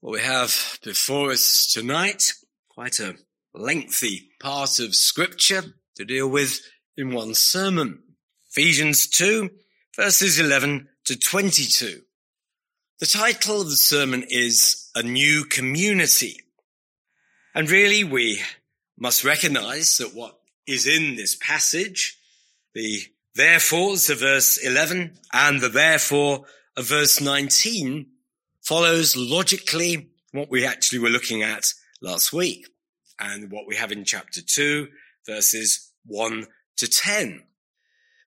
What we have before us tonight, quite a lengthy part of scripture to deal with in one sermon. Ephesians 2 verses 11 to 22. The title of the sermon is A New Community. And really we must recognize that what is in this passage, the therefores of verse 11 and the therefore of verse 19 follows logically what we actually were looking at last week and what we have in chapter 2 verses 1 to 10.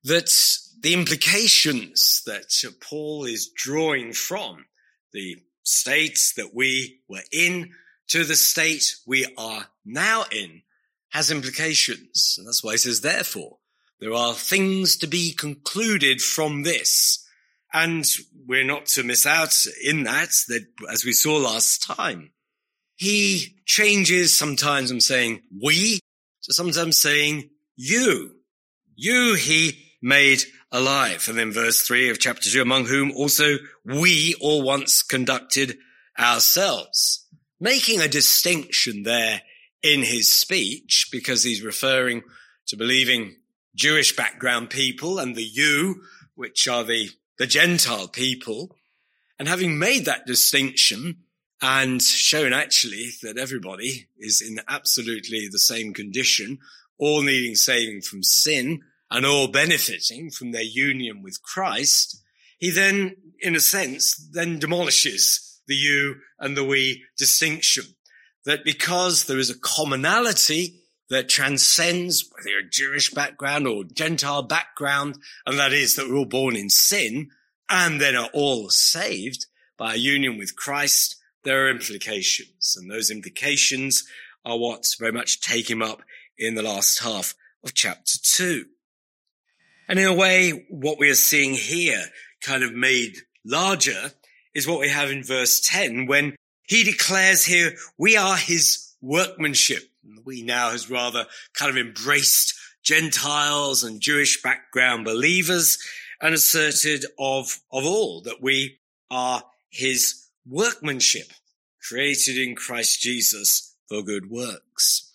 That the implications that Paul is drawing from the state that we were in to the state we are now in has implications. And that's why he says, therefore, there are things to be concluded from this and we're not to miss out in that, that as we saw last time, he changes sometimes I'm saying we to sometimes saying you. You he made alive. And then verse three of chapter two, among whom also we all once conducted ourselves, making a distinction there in his speech because he's referring to believing Jewish background people and the you, which are the the Gentile people. And having made that distinction and shown actually that everybody is in absolutely the same condition, all needing saving from sin and all benefiting from their union with Christ, he then, in a sense, then demolishes the you and the we distinction. That because there is a commonality that transcends whether you're a Jewish background or Gentile background, and that is that we're all born in sin and then are all saved by a union with Christ, there are implications. And those implications are what very much take him up in the last half of chapter two. And in a way, what we are seeing here kind of made larger is what we have in verse 10 when he declares here, we are his workmanship we now has rather kind of embraced Gentiles and Jewish background believers and asserted of, of all that we are his workmanship created in Christ Jesus for good works.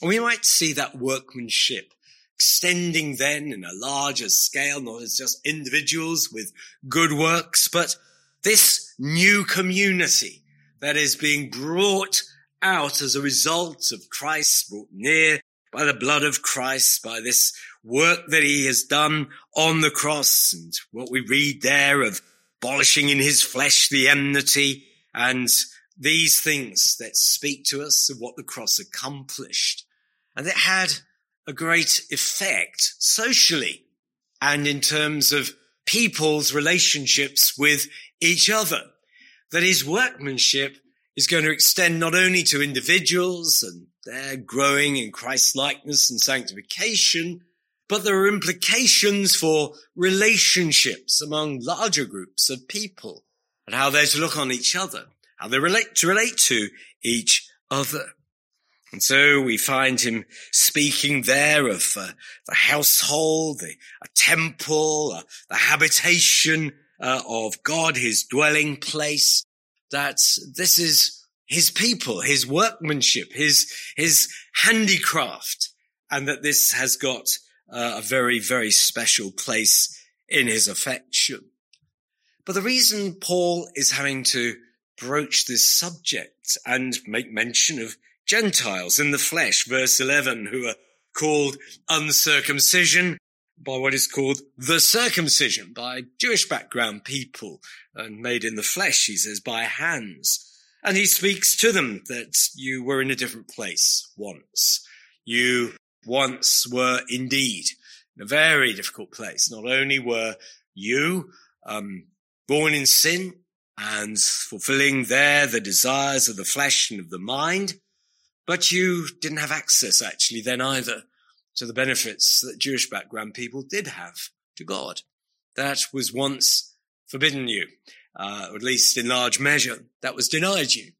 And we might see that workmanship extending then in a larger scale, not as just individuals with good works, but this new community that is being brought out as a result of Christ brought near by the blood of Christ, by this work that he has done on the cross and what we read there of abolishing in his flesh the enmity and these things that speak to us of what the cross accomplished. And it had a great effect socially and in terms of people's relationships with each other. That his workmanship is going to extend not only to individuals and their growing in Christ likeness and sanctification, but there are implications for relationships among larger groups of people and how they're to look on each other, how they relate to relate to each other. And so we find him speaking there of uh, the household, the, a temple, uh, the habitation uh, of God, his dwelling place, that this is his people, his workmanship, his, his handicraft, and that this has got uh, a very, very special place in his affection. But the reason Paul is having to broach this subject and make mention of Gentiles in the flesh, verse 11, who are called uncircumcision by what is called the circumcision by Jewish background people and made in the flesh, he says, by hands. And he speaks to them that you were in a different place once. You once were indeed in a very difficult place. Not only were you um, born in sin and fulfilling there the desires of the flesh and of the mind, but you didn't have access actually then either to the benefits that Jewish background people did have to God. That was once forbidden you, uh, or at least in large measure, that was denied you.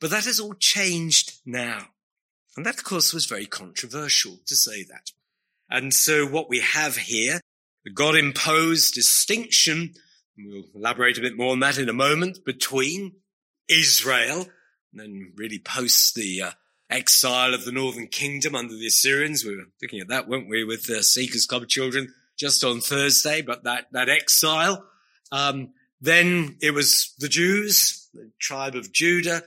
But that has all changed now. And that, of course, was very controversial to say that. And so what we have here, the God imposed distinction, we'll elaborate a bit more on that in a moment, between Israel, and then really post the uh, exile of the northern kingdom under the Assyrians. We were looking at that, weren't we, with the Seekers Club children just on Thursday, but that, that exile. Um, then it was the Jews, the tribe of Judah,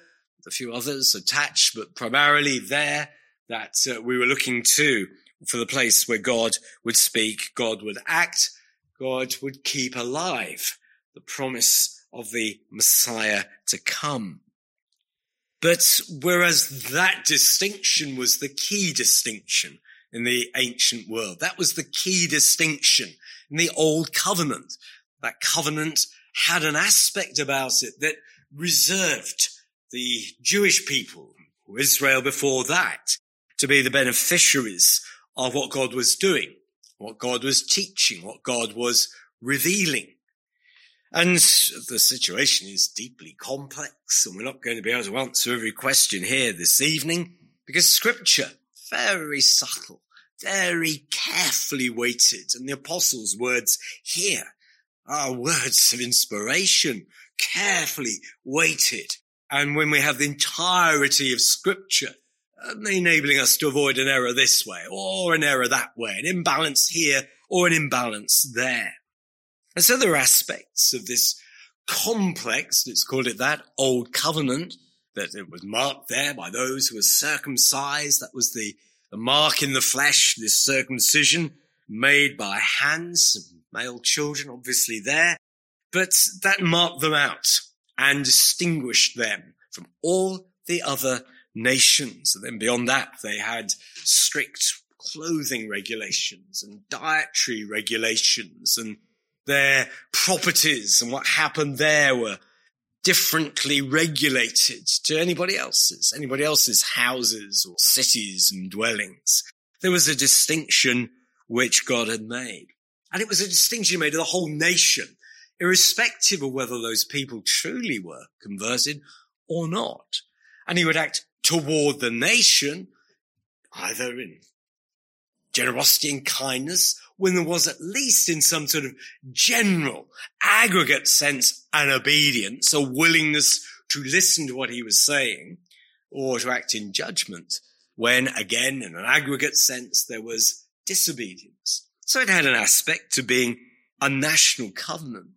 a few others attached, but primarily there that uh, we were looking to for the place where God would speak, God would act, God would keep alive the promise of the Messiah to come. But whereas that distinction was the key distinction in the ancient world, that was the key distinction in the old covenant. That covenant had an aspect about it that reserved the Jewish people, Israel before that, to be the beneficiaries of what God was doing, what God was teaching, what God was revealing. And the situation is deeply complex and we're not going to be able to answer every question here this evening because scripture, very subtle, very carefully weighted and the apostles' words here are words of inspiration, carefully weighted. And when we have the entirety of scripture uh, enabling us to avoid an error this way or an error that way, an imbalance here or an imbalance there. And so there are aspects of this complex, let's call it that, old covenant, that it was marked there by those who were circumcised. That was the, the mark in the flesh, this circumcision made by hands, male children obviously there. But that marked them out and distinguished them from all the other nations. And then beyond that, they had strict clothing regulations and dietary regulations and their properties and what happened there were differently regulated to anybody else's, anybody else's houses or cities and dwellings. There was a distinction which God had made. And it was a distinction made of the whole nation, irrespective of whether those people truly were converted or not. And he would act toward the nation, either in generosity and kindness when there was at least in some sort of general aggregate sense an obedience, a willingness to listen to what he was saying or to act in judgment when again in an aggregate sense there was disobedience. So it had an aspect to being a national covenant,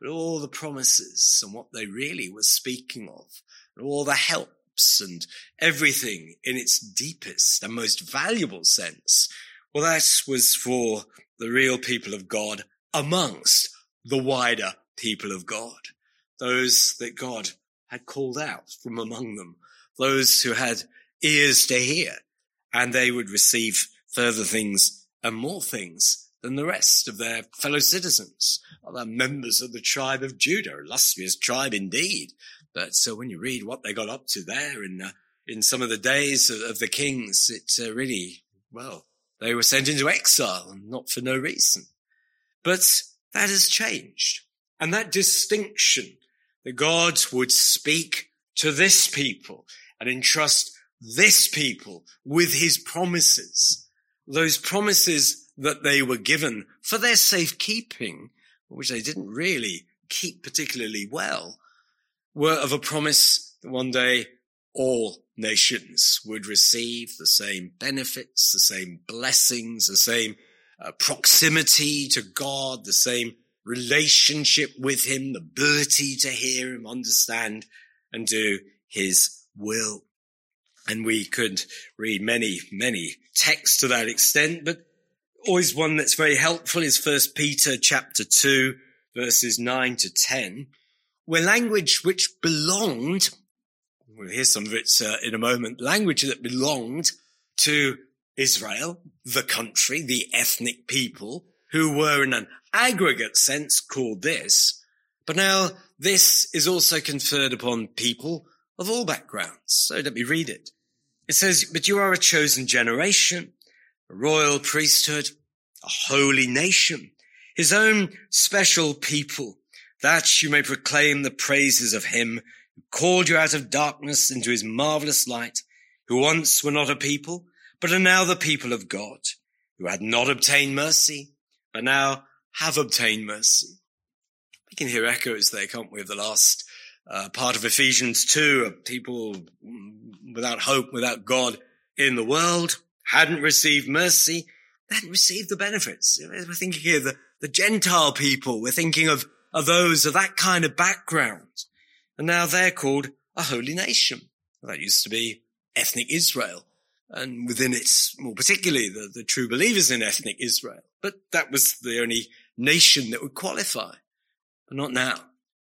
but all the promises and what they really were speaking of and all the helps and everything in its deepest and most valuable sense well, that was for the real people of God amongst the wider people of God, those that God had called out from among them, those who had ears to hear, and they would receive further things and more things than the rest of their fellow citizens, other members of the tribe of Judah, illustrious tribe indeed. But so when you read what they got up to there in uh, in some of the days of, of the kings, it uh, really well they were sent into exile, and not for no reason. But that has changed. And that distinction that God would speak to this people and entrust this people with his promises, those promises that they were given for their safekeeping, which they didn't really keep particularly well, were of a promise that one day all nations would receive the same benefits, the same blessings, the same uh, proximity to God, the same relationship with him, the ability to hear him, understand and do his will. And we could read many, many texts to that extent, but always one that's very helpful is first Peter chapter two, verses nine to 10, where language which belonged we'll hear some of it uh, in a moment, language that belonged to Israel, the country, the ethnic people, who were in an aggregate sense called this. But now this is also conferred upon people of all backgrounds. So let me read it. It says, but you are a chosen generation, a royal priesthood, a holy nation, his own special people, that you may proclaim the praises of him who called you out of darkness into his marvelous light, who once were not a people, but are now the people of God, who had not obtained mercy, but now have obtained mercy. We can hear echoes there, can't we, of the last uh, part of Ephesians 2 of people without hope, without God in the world, hadn't received mercy, hadn't received the benefits. We're thinking here the, the Gentile people. We're thinking of, of those of that kind of background. And now they're called a holy nation. That used to be ethnic Israel. And within its, more particularly the, the true believers in ethnic Israel. But that was the only nation that would qualify. But not now.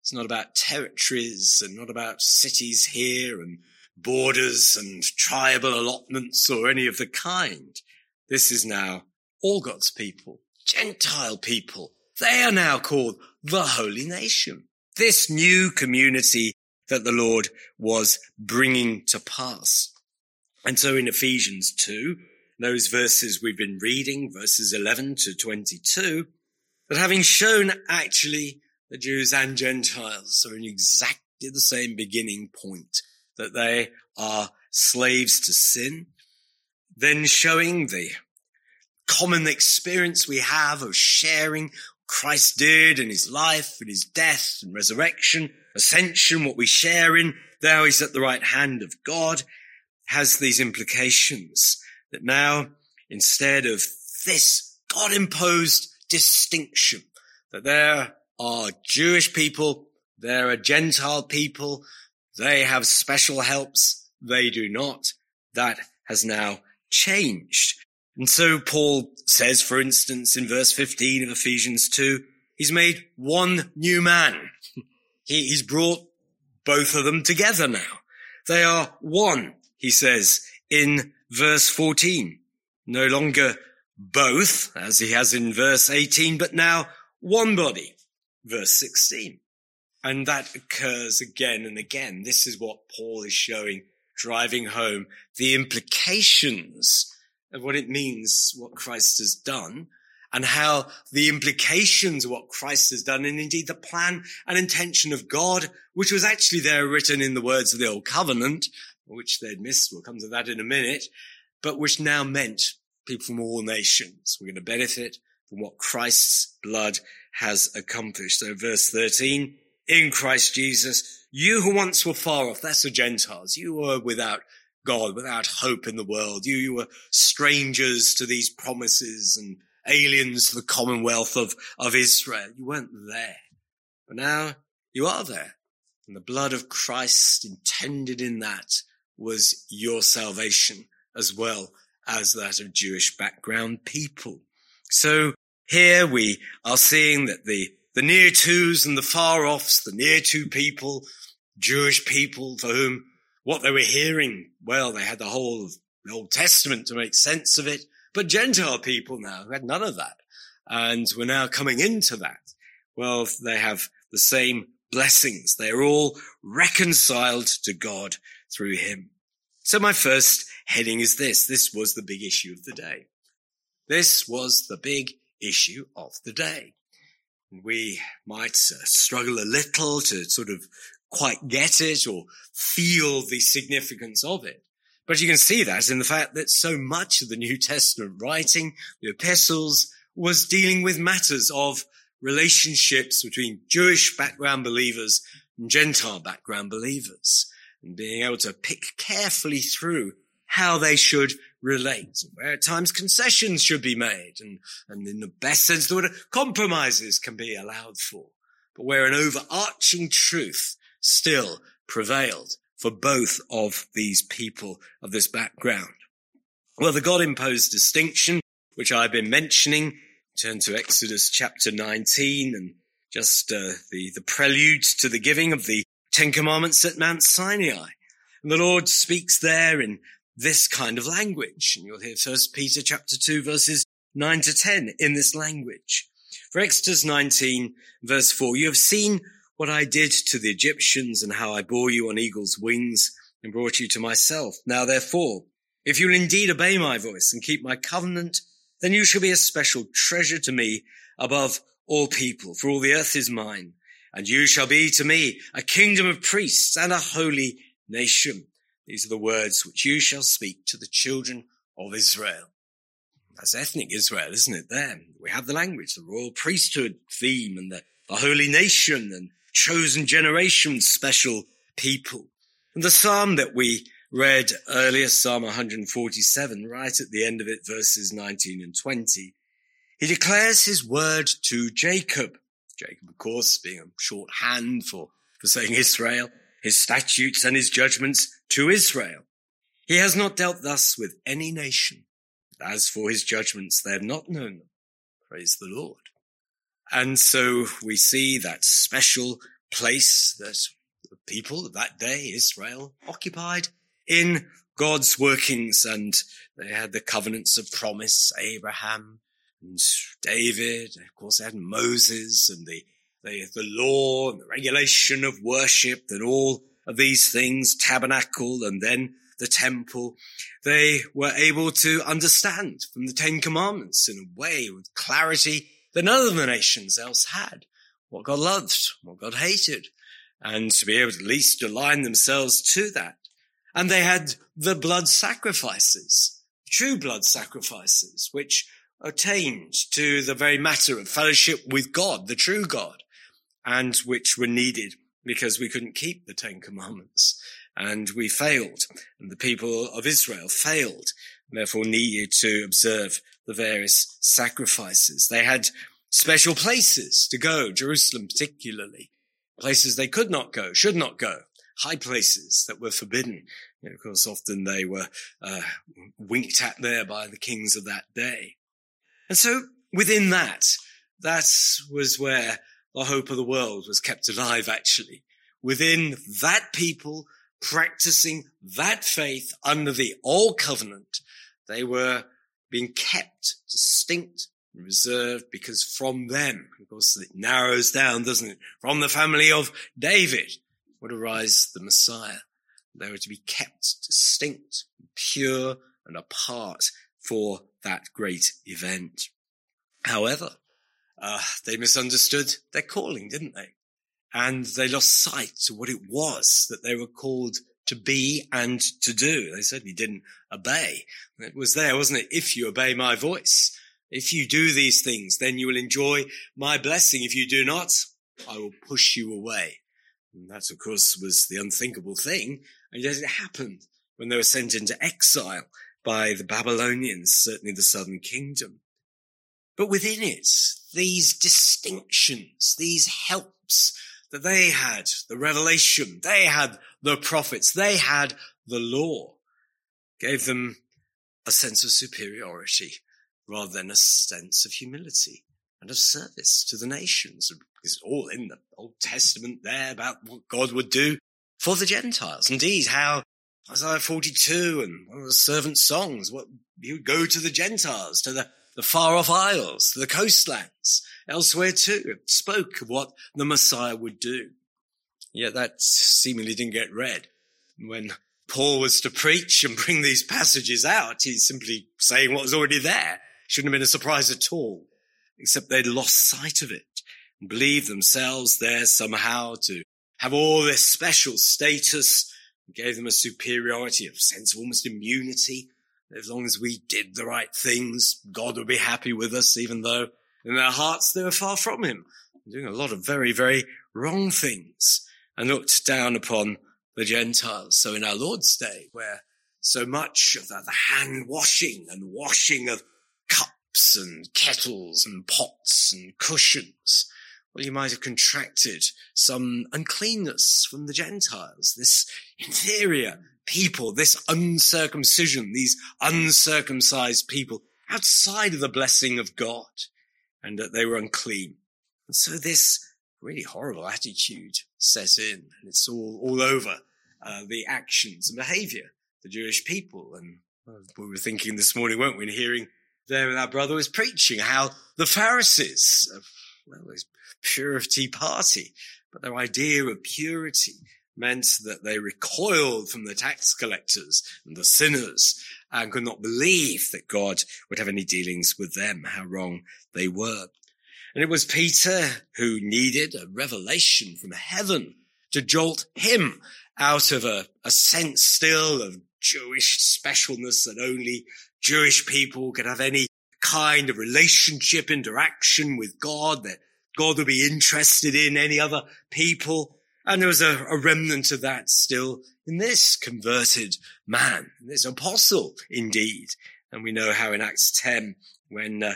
It's not about territories and not about cities here and borders and tribal allotments or any of the kind. This is now all God's people, Gentile people. They are now called the holy nation. This new community that the Lord was bringing to pass. And so in Ephesians 2, those verses we've been reading, verses 11 to 22, that having shown actually the Jews and Gentiles are in exactly the same beginning point, that they are slaves to sin, then showing the common experience we have of sharing Christ did in his life and his death and resurrection, ascension, what we share in, now he's at the right hand of God, has these implications that now instead of this God imposed distinction, that there are Jewish people, there are Gentile people, they have special helps, they do not. That has now changed. And so Paul says, for instance, in verse 15 of Ephesians 2, he's made one new man. He, he's brought both of them together now. They are one, he says in verse 14. No longer both, as he has in verse 18, but now one body verse 16. And that occurs again and again. This is what Paul is showing, driving home the implications of what it means, what Christ has done, and how the implications of what Christ has done, and indeed the plan and intention of God, which was actually there written in the words of the Old Covenant, which they'd missed. We'll come to that in a minute, but which now meant people from all nations were going to benefit from what Christ's blood has accomplished. So verse 13, in Christ Jesus, you who once were far off, that's the Gentiles, you were without God, without hope in the world. You, you were strangers to these promises and aliens to the commonwealth of, of Israel. You weren't there. But now you are there. And the blood of Christ intended in that was your salvation as well as that of Jewish background people. So here we are seeing that the, the near twos and the far offs, the near two people, Jewish people for whom what they were hearing, well, they had the whole the Old Testament to make sense of it, but Gentile people now had none of that. And we're now coming into that. Well, they have the same blessings. They're all reconciled to God through him. So my first heading is this. This was the big issue of the day. This was the big issue of the day. We might uh, struggle a little to sort of quite get it or feel the significance of it. But you can see that in the fact that so much of the New Testament writing, the epistles, was dealing with matters of relationships between Jewish background believers and Gentile background believers and being able to pick carefully through how they should relate, where at times concessions should be made, and, and in the best sense the word, compromises can be allowed for, but where an overarching truth still prevailed for both of these people of this background. Well, the God imposed distinction, which I've been mentioning, turn to Exodus chapter 19 and just uh, the, the prelude to the giving of the Ten Commandments at Mount Sinai. And the Lord speaks there in this kind of language. And you'll hear First Peter chapter 2 verses 9 to 10 in this language. For Exodus 19 verse 4, you have seen what I did to the Egyptians and how I bore you on eagle's wings and brought you to myself. Now therefore, if you'll indeed obey my voice and keep my covenant, then you shall be a special treasure to me above all people, for all the earth is mine. And you shall be to me a kingdom of priests and a holy nation. These are the words which you shall speak to the children of Israel. That's ethnic Israel, isn't it? There we have the language, the royal priesthood theme and the, the holy nation and chosen generation, special people. And the psalm that we read earlier, Psalm 147, right at the end of it, verses 19 and 20, he declares his word to Jacob. Jacob, of course, being a shorthand for, for saying Israel, his statutes and his judgments to Israel. He has not dealt thus with any nation. As for his judgments, they have not known them. Praise the Lord. And so we see that special place that the people of that day, Israel, occupied in God's workings. And they had the covenants of promise, Abraham and David. Of course, they had Moses and the, the, the law and the regulation of worship and all of these things, tabernacle and then the temple. They were able to understand from the Ten Commandments in a way with clarity that none of the nations else had what God loved, what God hated, and to be able to at least align themselves to that. And they had the blood sacrifices, true blood sacrifices, which attained to the very matter of fellowship with God, the true God, and which were needed because we couldn't keep the Ten Commandments and we failed and the people of Israel failed and therefore needed to observe the various sacrifices. They had special places to go, Jerusalem particularly, places they could not go, should not go, high places that were forbidden. Know, of course, often they were uh, winked at there by the kings of that day. And so within that, that was where the hope of the world was kept alive, actually. Within that people practicing that faith under the old covenant, they were being kept distinct and reserved because from them, of course, it narrows down, doesn't it? From the family of David would arise the Messiah. They were to be kept distinct, pure and apart for that great event. However, uh, they misunderstood their calling, didn't they? And they lost sight of what it was that they were called to be and to do. They certainly didn't obey. It was there, wasn't it? If you obey my voice, if you do these things, then you will enjoy my blessing. If you do not, I will push you away. And that, of course, was the unthinkable thing. And yet it happened when they were sent into exile by the Babylonians, certainly the southern kingdom. But within it, these distinctions, these helps that they had, the revelation, they had the prophets, they had the law, gave them a sense of superiority rather than a sense of humility and of service to the nations. It's all in the Old Testament there about what God would do for the Gentiles. Indeed, how Isaiah 42 and one of the servant songs, what he would go to the Gentiles, to the, the far off isles, to the coastlands, elsewhere too. It spoke of what the Messiah would do. Yet that seemingly didn't get read. When Paul was to preach and bring these passages out, he's simply saying what was already there. Shouldn't have been a surprise at all, except they'd lost sight of it and believed themselves there somehow to have all this special status and gave them a superiority of sense of almost immunity. As long as we did the right things, God would be happy with us, even though in their hearts they were far from him, doing a lot of very, very wrong things and looked down upon the Gentiles. So in our Lord's day, where so much of the, hand washing and washing of cups and kettles and pots and cushions, well, you might have contracted some uncleanness from the Gentiles, this inferior people, this uncircumcision, these uncircumcised people outside of the blessing of God and that they were unclean. And so this really horrible attitude set in and it's all, all over uh, the actions and behavior, the Jewish people. And we were thinking this morning, weren't we, in hearing there our brother was preaching how the Pharisees, well, this purity party, but their idea of purity meant that they recoiled from the tax collectors and the sinners and could not believe that God would have any dealings with them, how wrong they were. And it was Peter who needed a revelation from heaven to jolt him out of a, a sense still of Jewish specialness that only Jewish people could have any kind of relationship interaction with God, that God would be interested in any other people. And there was a, a remnant of that still in this converted man, this apostle indeed. And we know how in Acts 10, when uh,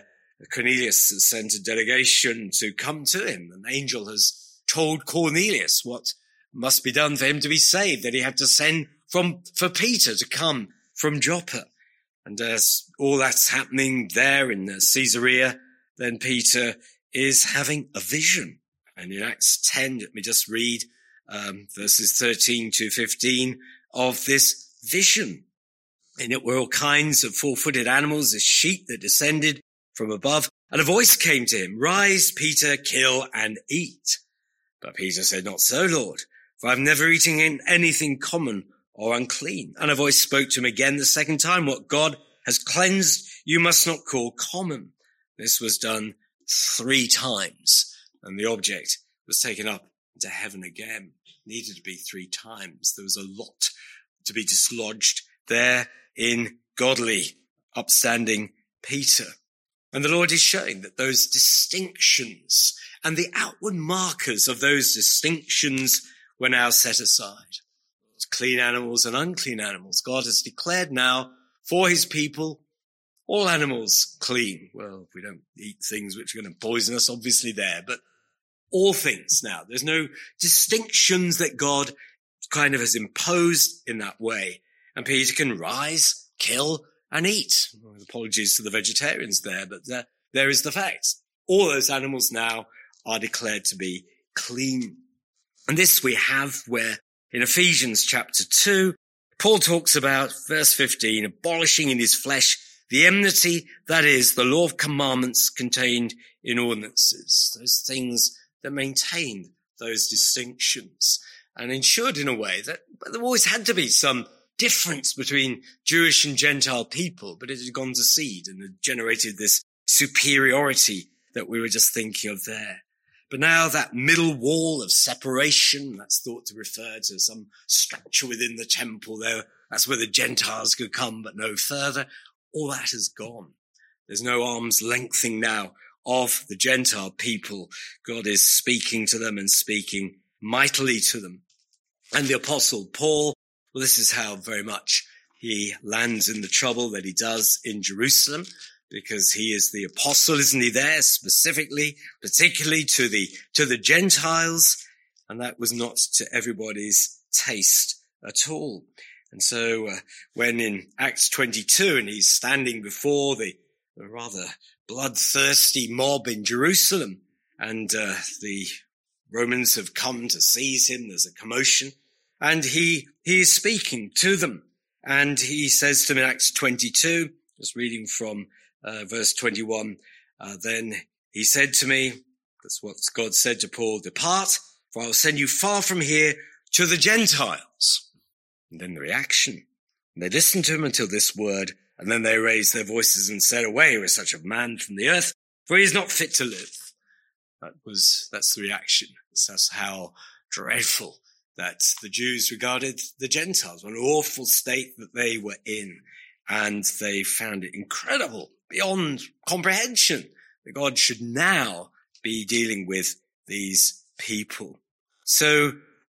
Cornelius has sent a delegation to come to him, an angel has told Cornelius what must be done for him to be saved, that he had to send from, for Peter to come from Joppa. And as all that's happening there in Caesarea, then Peter is having a vision. And in Acts 10, let me just read um, verses 13 to 15 of this vision. And it were all kinds of four-footed animals, as sheep that descended from above. And a voice came to him, rise, Peter, kill and eat. But Peter said, not so, Lord, for I've never eaten anything common or unclean. And a voice spoke to him again the second time, what God has cleansed, you must not call common. This was done three times and the object was taken up into heaven again. Needed to be three times. There was a lot to be dislodged there in godly, upstanding Peter. And the Lord is showing that those distinctions and the outward markers of those distinctions were now set aside. Clean animals and unclean animals. God has declared now for his people all animals clean. Well, we don't eat things which are going to poison us, obviously there, but all things now. There's no distinctions that God kind of has imposed in that way. And Peter can rise, kill, and eat. Apologies to the vegetarians there, but there, there is the fact. All those animals now are declared to be clean. And this we have where in Ephesians chapter 2, Paul talks about verse 15, abolishing in his flesh the enmity, that is the law of commandments contained in ordinances, those things that maintained those distinctions and ensured in a way that there always had to be some difference between Jewish and Gentile people, but it had gone to seed and had generated this superiority that we were just thinking of there. But now that middle wall of separation, that's thought to refer to some structure within the temple there. That's where the Gentiles could come, but no further. All that has gone. There's no arm's lengthening now of the Gentile people. God is speaking to them and speaking mightily to them. And the apostle Paul, well, this is how very much he lands in the trouble that he does in Jerusalem because he is the apostle, isn't he there specifically, particularly to the, to the Gentiles. And that was not to everybody's taste at all. And so uh, when in Acts 22 and he's standing before the, the rather bloodthirsty mob in Jerusalem and uh, the Romans have come to seize him, there's a commotion and he, he is speaking to them and he says to them in Acts 22, just reading from uh, verse 21, uh, then he said to me, that's what God said to Paul, depart, for I will send you far from here to the Gentiles. And then the reaction. And they listened to him until this word, and then they raised their voices and said, away with such a man from the earth, for he is not fit to live. That was, that's the reaction. That's how dreadful that the Jews regarded the Gentiles, what an awful state that they were in. And they found it incredible, beyond comprehension, that God should now be dealing with these people. So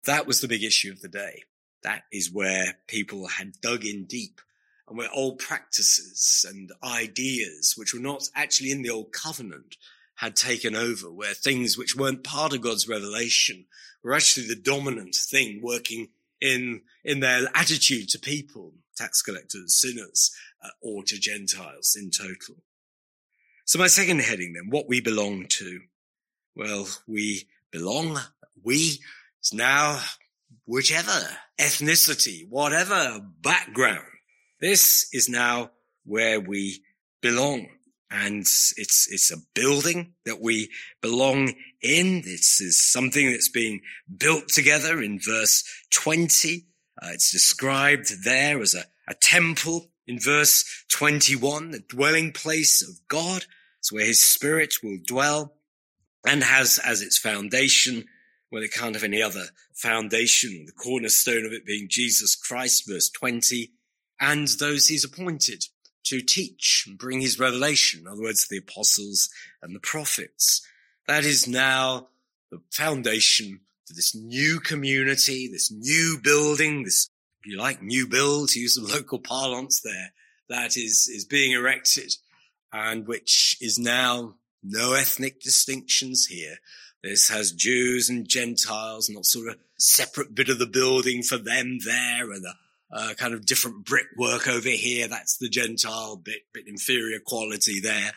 that was the big issue of the day. That is where people had dug in deep and where old practices and ideas, which were not actually in the old covenant, had taken over, where things which weren't part of God's revelation were actually the dominant thing working in, in their attitude to people, tax collectors, sinners, uh, or to Gentiles in total. So my second heading then, what we belong to. Well, we belong, we is now whichever ethnicity, whatever background. This is now where we belong. And it's, it's a building that we belong in. This is something that's being built together in verse 20. Uh, it's described there as a, a temple in verse 21, the dwelling place of God. It's where his spirit will dwell and has as its foundation well, it can't have any other foundation, the cornerstone of it being Jesus Christ, verse 20, and those he's appointed to teach and bring his revelation. In other words, the apostles and the prophets. That is now the foundation for this new community, this new building, this, if you like, new build, to use some local parlance there, that is, is being erected and which is now no ethnic distinctions here. This has Jews and Gentiles, not sort of separate bit of the building for them there and a, a kind of different brickwork over here. That's the Gentile bit, bit inferior quality there.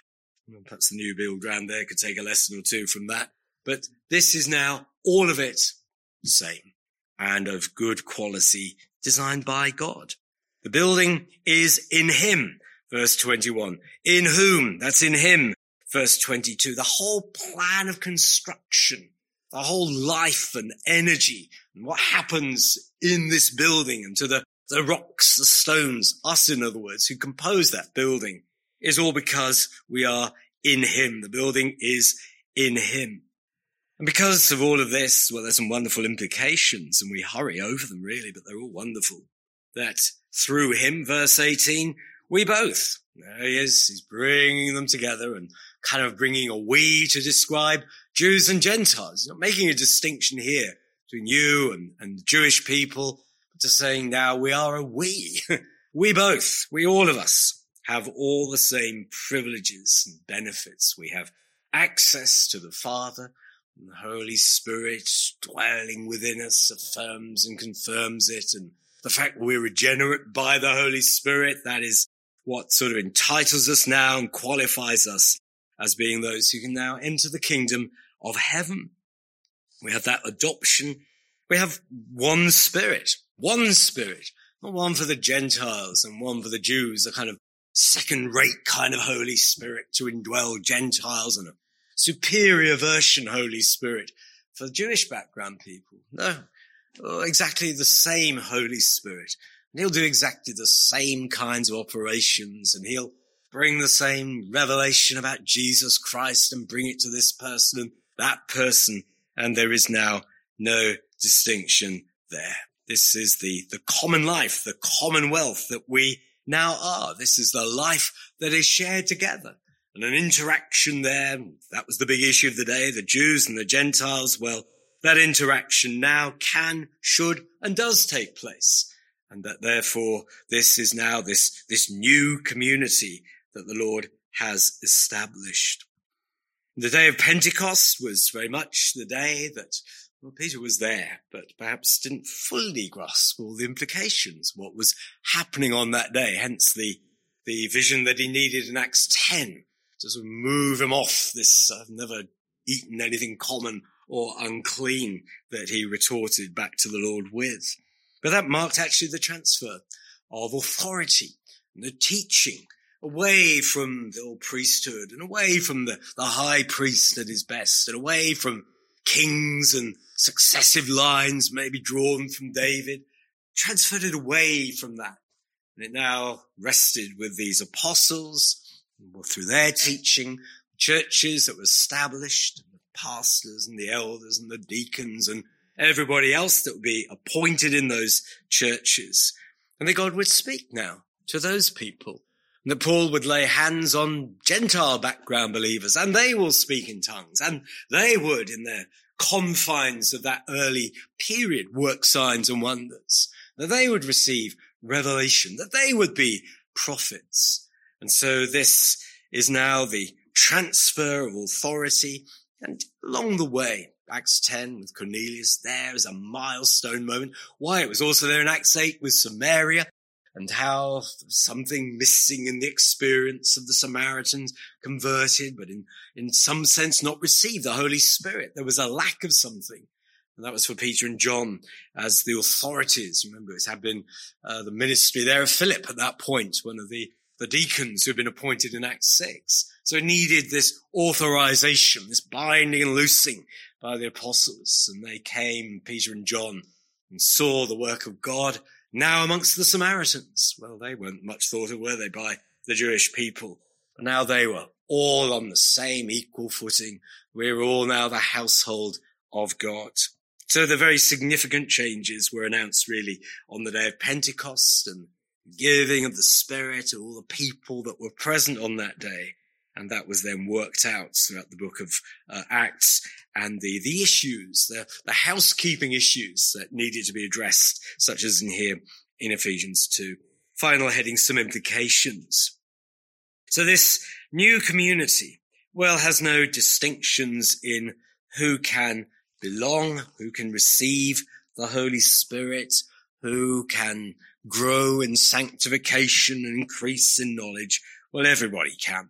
Perhaps the new build round there could take a lesson or two from that. But this is now all of it the same and of good quality designed by God. The building is in him, verse 21. In whom? That's in him verse 22, the whole plan of construction, the whole life and energy and what happens in this building and to the, the rocks, the stones, us in other words, who compose that building is all because we are in him. The building is in him. And because of all of this, well, there's some wonderful implications and we hurry over them really, but they're all wonderful. That through him, verse 18, we both, there he is, he's bringing them together and kind of bringing a we to describe Jews and Gentiles. He's not making a distinction here between you and, and Jewish people, just saying now we are a we. we both, we all of us have all the same privileges and benefits. We have access to the Father and the Holy Spirit dwelling within us affirms and confirms it. And the fact we're regenerate by the Holy Spirit, that is what sort of entitles us now and qualifies us as being those who can now enter the kingdom of heaven. We have that adoption. We have one spirit, one spirit, not one for the Gentiles and one for the Jews, a kind of second rate kind of Holy Spirit to indwell Gentiles and a superior version Holy Spirit for Jewish background people. No, oh, exactly the same Holy Spirit. And he'll do exactly the same kinds of operations and he'll bring the same revelation about Jesus Christ and bring it to this person and that person. And there is now no distinction there. This is the, the common life, the commonwealth that we now are. This is the life that is shared together and an interaction there. That was the big issue of the day, the Jews and the Gentiles. Well, that interaction now can, should, and does take place. And that therefore this is now this, this new community that the Lord has established. The day of Pentecost was very much the day that well, Peter was there, but perhaps didn't fully grasp all the implications, what was happening on that day, hence the, the vision that he needed in Acts 10 to sort of move him off this, I've never eaten anything common or unclean that he retorted back to the Lord with. But that marked actually the transfer of authority and the teaching away from the old priesthood and away from the, the high priest at his best and away from kings and successive lines maybe drawn from David, transferred it away from that. And it now rested with these apostles through their teaching, churches that were established, and the pastors and the elders and the deacons and everybody else that would be appointed in those churches. And that God would speak now to those people that Paul would lay hands on Gentile background believers and they will speak in tongues and they would in their confines of that early period work signs and wonders, that they would receive revelation, that they would be prophets. And so this is now the transfer of authority and along the way, Acts 10 with Cornelius, there is a milestone moment. Why? It was also there in Acts 8 with Samaria and how something missing in the experience of the Samaritans converted, but in, in some sense not received the Holy Spirit. There was a lack of something. And that was for Peter and John as the authorities. Remember, it had been uh, the ministry there of Philip at that point, one of the, the deacons who had been appointed in Acts 6. So it needed this authorization, this binding and loosing by the apostles. And they came, Peter and John, and saw the work of God now amongst the Samaritans. Well, they weren't much thought of, were they, by the Jewish people? But now they were all on the same equal footing. We're all now the household of God. So the very significant changes were announced really on the day of Pentecost and giving of the Spirit to all the people that were present on that day. And that was then worked out throughout the book of uh, Acts and the, the issues, the, the housekeeping issues that needed to be addressed, such as in here in Ephesians 2. Final heading, some implications. So this new community, well, has no distinctions in who can belong, who can receive the Holy Spirit, who can grow in sanctification and increase in knowledge. Well, everybody can.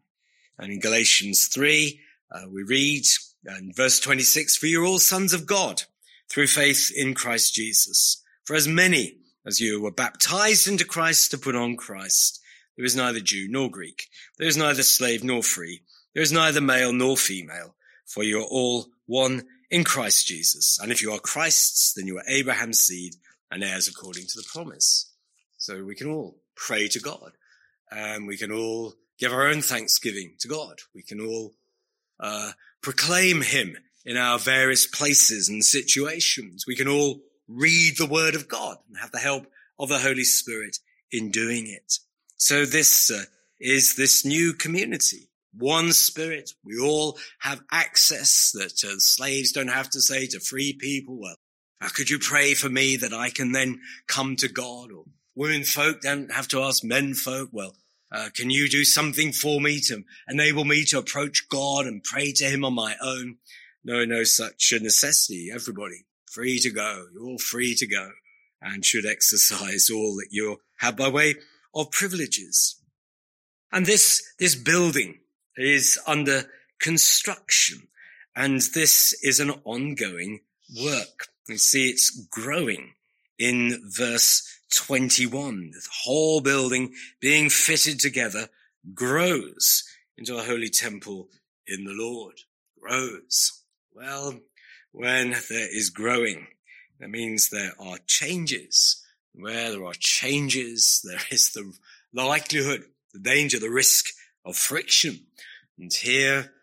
And in Galatians 3, uh, we read in verse 26, for you're all sons of God through faith in Christ Jesus. For as many as you were baptized into Christ to put on Christ, there is neither Jew nor Greek. There is neither slave nor free. There is neither male nor female, for you are all one in Christ Jesus. And if you are Christ's, then you are Abraham's seed and heirs according to the promise. So we can all pray to God. and we can all give our own thanksgiving to God. We can all uh, proclaim him in our various places and situations. We can all read the word of God and have the help of the Holy Spirit in doing it. So this uh, is this new community. One spirit. We all have access that uh, slaves don't have to say to free people, well, how could you pray for me that I can then come to God? Or women folk don't have to ask men folk, well, uh, can you do something for me to enable me to approach God and pray to him on my own? No, no such a necessity. Everybody free to go. You're all free to go and should exercise all that you have by way of privileges. And this, this building is under construction and this is an ongoing work. You see it's growing in verse 21. The whole building being fitted together grows into a holy temple in the Lord. Grows. Well, when there is growing, that means there are changes. Where there are changes, there is the likelihood, the danger, the risk of friction. And here,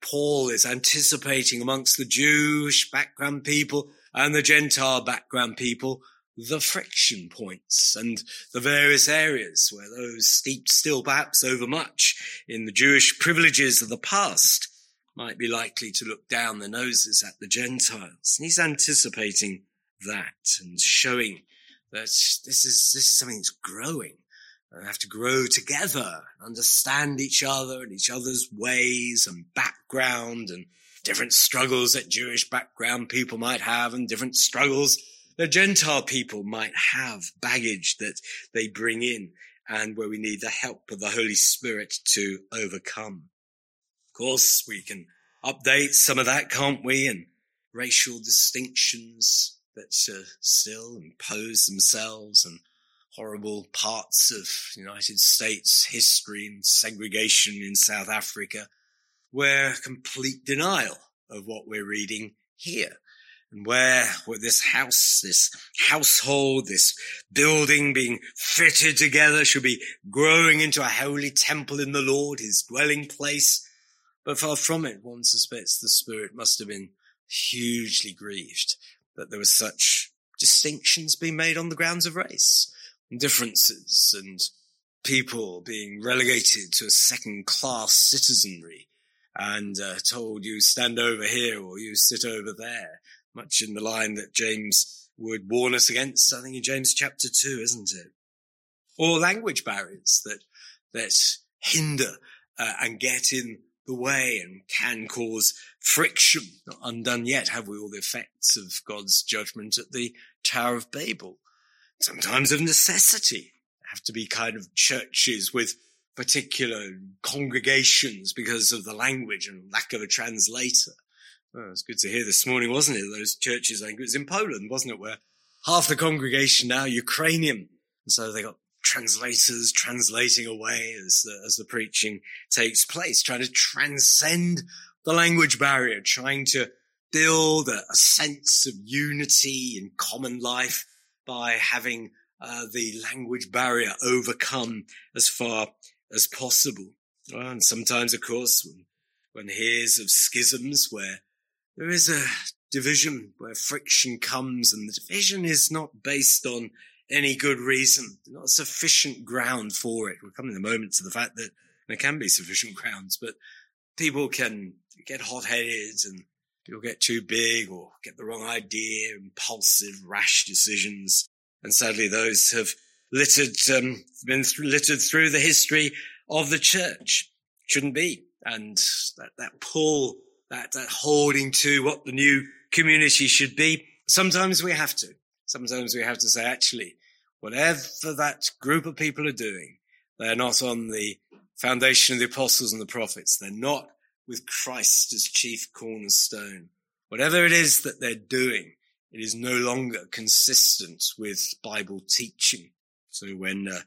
Paul is anticipating amongst the Jewish background people and the Gentile background people the friction points and the various areas where those steeped still perhaps overmuch in the Jewish privileges of the past might be likely to look down their noses at the Gentiles. And he's anticipating that and showing that this is, this is something that's growing. And have to grow together, understand each other and each other's ways and background and different struggles that Jewish background people might have and different struggles that Gentile people might have baggage that they bring in and where we need the help of the Holy Spirit to overcome. Of course, we can update some of that, can't we? And racial distinctions that uh, still impose themselves and horrible parts of United States history and segregation in South Africa, where complete denial of what we're reading here. And where, this house, this household, this building being fitted together should be growing into a holy temple in the Lord, his dwelling place. But far from it, one suspects the Spirit must have been hugely grieved that there were such distinctions being made on the grounds of race, and differences, and people being relegated to a second class citizenry and uh, told you stand over here or you sit over there, much in the line that James would warn us against, I think in James chapter two, isn't it? Or language barriers that, that hinder uh, and get in the way and can cause friction. Not undone yet, have we all the effects of God's judgment at the Tower of Babel? Sometimes of necessity. Have to be kind of churches with particular congregations because of the language and lack of a translator. It's good to hear this morning, wasn't it? Those churches, I think it was in Poland, wasn't it? Where half the congregation now Ukrainian. And so they got translators translating away as the, as the preaching takes place, trying to transcend the language barrier, trying to build a, a sense of unity in common life by having uh, the language barrier overcome as far as possible. Well, and sometimes, of course, when one hears of schisms where there is a division, where friction comes, and the division is not based on any good reason, not sufficient ground for it. We'll come in a moment to the fact that there can be sufficient grounds, but people can get hot-headed and people get too big or get the wrong idea, impulsive, rash decisions. And sadly, those have littered, um, been th- littered through the history of the church. Shouldn't be. And that, that pull, that, that holding to what the new community should be. Sometimes we have to. Sometimes we have to say, actually, whatever that group of people are doing, they're not on the foundation of the apostles and the prophets. They're not with Christ as chief cornerstone. Whatever it is that they're doing, it is no longer consistent with Bible teaching. So when uh,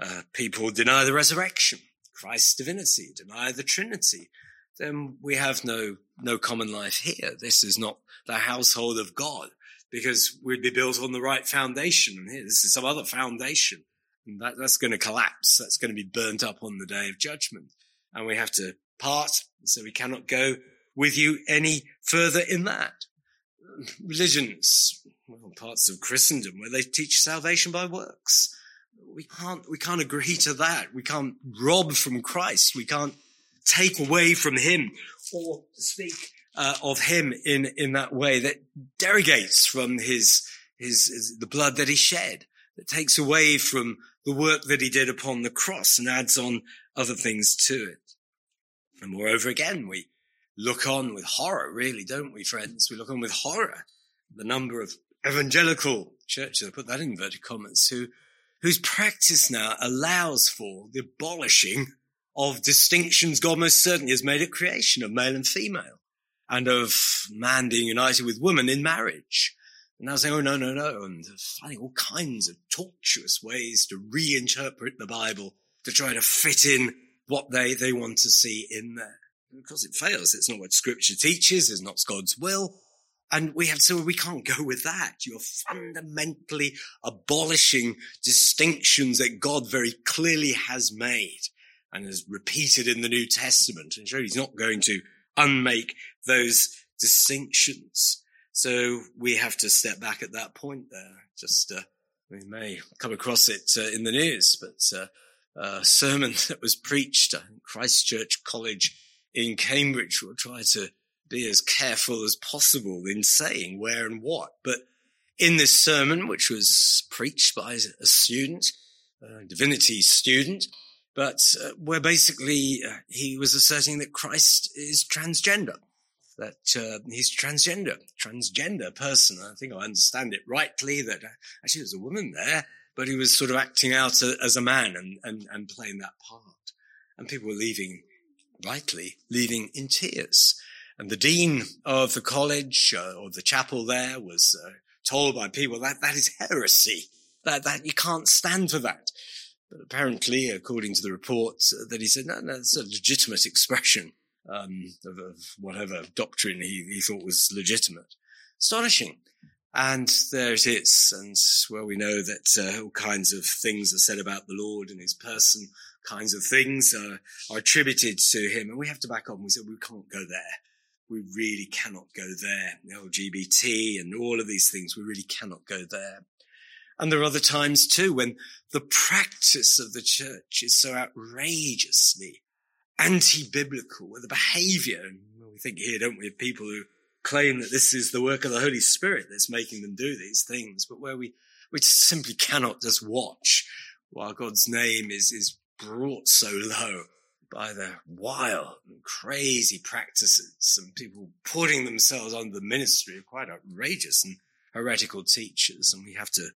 uh, people deny the resurrection, Christ's divinity, deny the Trinity, then we have no no common life here. This is not the household of God because we'd be built on the right foundation. This is some other foundation. And that, that's going to collapse. That's going to be burnt up on the day of judgment. And we have to part. So we cannot go with you any further in that. Religions, well, parts of Christendom where they teach salvation by works. We can't, we can't agree to that. We can't rob from Christ. We can't take away from him or speak uh, of him in, in that way that derogates from his, his, his, the blood that he shed, that takes away from the work that he did upon the cross and adds on other things to it. And moreover, again, we look on with horror, really, don't we, friends? We look on with horror the number of evangelical churches, I put that in inverted commas, who, whose practice now allows for the abolishing of distinctions God most certainly has made at creation of male and female and of man being united with woman in marriage. And now saying, oh, no, no, no, and finding all kinds of tortuous ways to reinterpret the Bible to try to fit in what they, they want to see in there. Because it fails. It's not what scripture teaches. It's not God's will. And we have, so we can't go with that. You're fundamentally abolishing distinctions that God very clearly has made and is repeated in the New Testament. And sure, he's not going to unmake those distinctions. So we have to step back at that point there. Just, uh, we may come across it uh, in the news, but, uh, uh, sermon that was preached at Christ Church College in Cambridge. We'll try to be as careful as possible in saying where and what. But in this sermon, which was preached by a student, a divinity student, but uh, where basically uh, he was asserting that Christ is transgender, that uh, he's transgender, transgender person. I think I understand it rightly that uh, actually there's a woman there but he was sort of acting out a, as a man and, and, and playing that part. And people were leaving, rightly, leaving in tears. And the dean of the college uh, or the chapel there was uh, told by people that that is heresy. That that you can't stand for that. But apparently, according to the reports, uh, that he said no, no, it's a legitimate expression um, of, of, whatever doctrine he, he thought was legitimate. Astonishing. And there it is. And well, we know that uh, all kinds of things are said about the Lord and his person, kinds of things are, are attributed to him. And we have to back and we said, we can't go there. We really cannot go there. LGBT and all of these things, we really cannot go there. And there are other times too when the practice of the church is so outrageously anti-biblical, where the behavior, and we think here, don't we, of people who claim that this is the work of the Holy Spirit that's making them do these things, but where we, we simply cannot just watch while God's name is, is brought so low by the wild and crazy practices and people putting themselves under the ministry of quite outrageous and heretical teachers. And we have to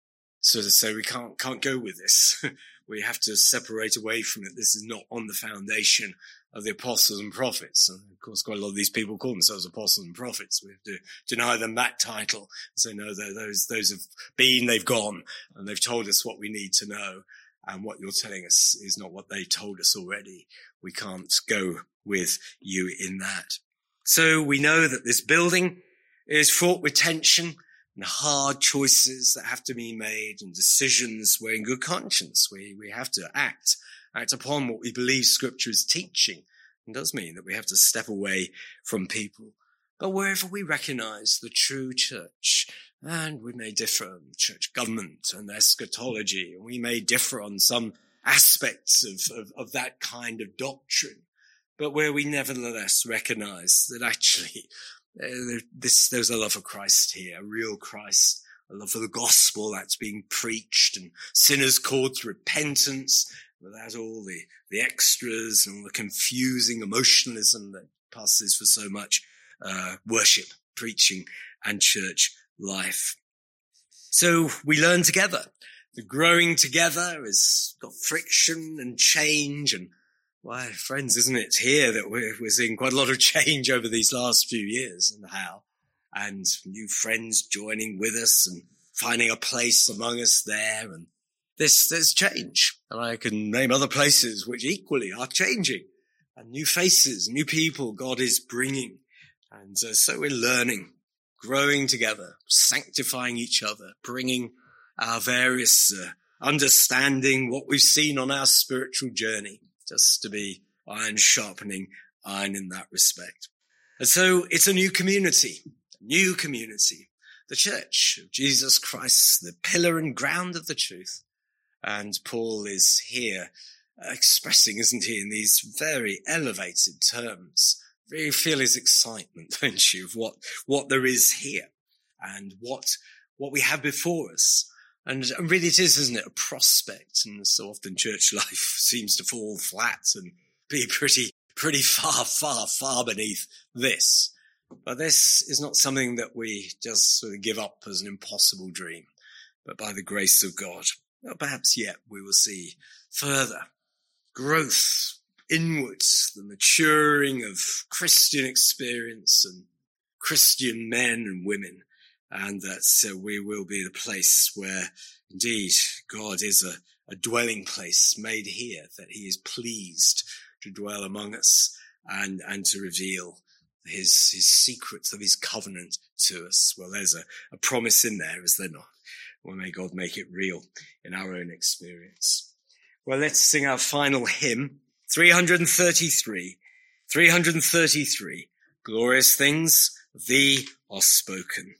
sort of say we can't, can't go with this. we have to separate away from it. This is not on the foundation of the apostles and prophets. And of course, quite a lot of these people call themselves apostles and prophets. We have to deny them that title say, no, those, those have been, they've gone, and they've told us what we need to know. And what you're telling us is not what they told us already. We can't go with you in that. So we know that this building is fraught with tension and hard choices that have to be made and decisions where in good conscience we, we have to act act upon what we believe scripture is teaching. It does mean that we have to step away from people. But wherever we recognize the true church, and we may differ on church government and eschatology, and we may differ on some aspects of, of, of that kind of doctrine, but where we nevertheless recognize that actually this, there's a love for Christ here, a real Christ, a love for the gospel that's being preached and sinners called to repentance without all the, the extras and the confusing emotionalism that passes for so much uh, worship, preaching and church life. So we learn together. The growing together has got friction and change and why, friends, isn't it here that we're, we're seeing quite a lot of change over these last few years and how and new friends joining with us and finding a place among us there. And this, there's change. And I can name other places which equally are changing and new faces, new people God is bringing. And uh, so we're learning, growing together, sanctifying each other, bringing our various uh, understanding, what we've seen on our spiritual journey just to be iron sharpening iron in that respect. And so it's a new community, a new community, the church of Jesus Christ, the pillar and ground of the truth. And Paul is here uh, expressing, isn't he, in these very elevated terms. You feel his excitement, don't you, of what, what there is here and what, what we have before us. And, really it is, isn't it, a prospect. And so often church life seems to fall flat and be pretty, pretty far, far, far beneath this. But this is not something that we just sort of give up as an impossible dream. But by the grace of God, perhaps yet we will see further growth inwards, the maturing of Christian experience and Christian men and women and that uh, we will be the place where indeed God is a, a dwelling place made here, that he is pleased to dwell among us and, and to reveal his, his secrets of his covenant to us. Well, there's a, a promise in there, is there not? Well, may God make it real in our own experience. Well, let's sing our final hymn, 333. 333. Glorious things, thee are spoken.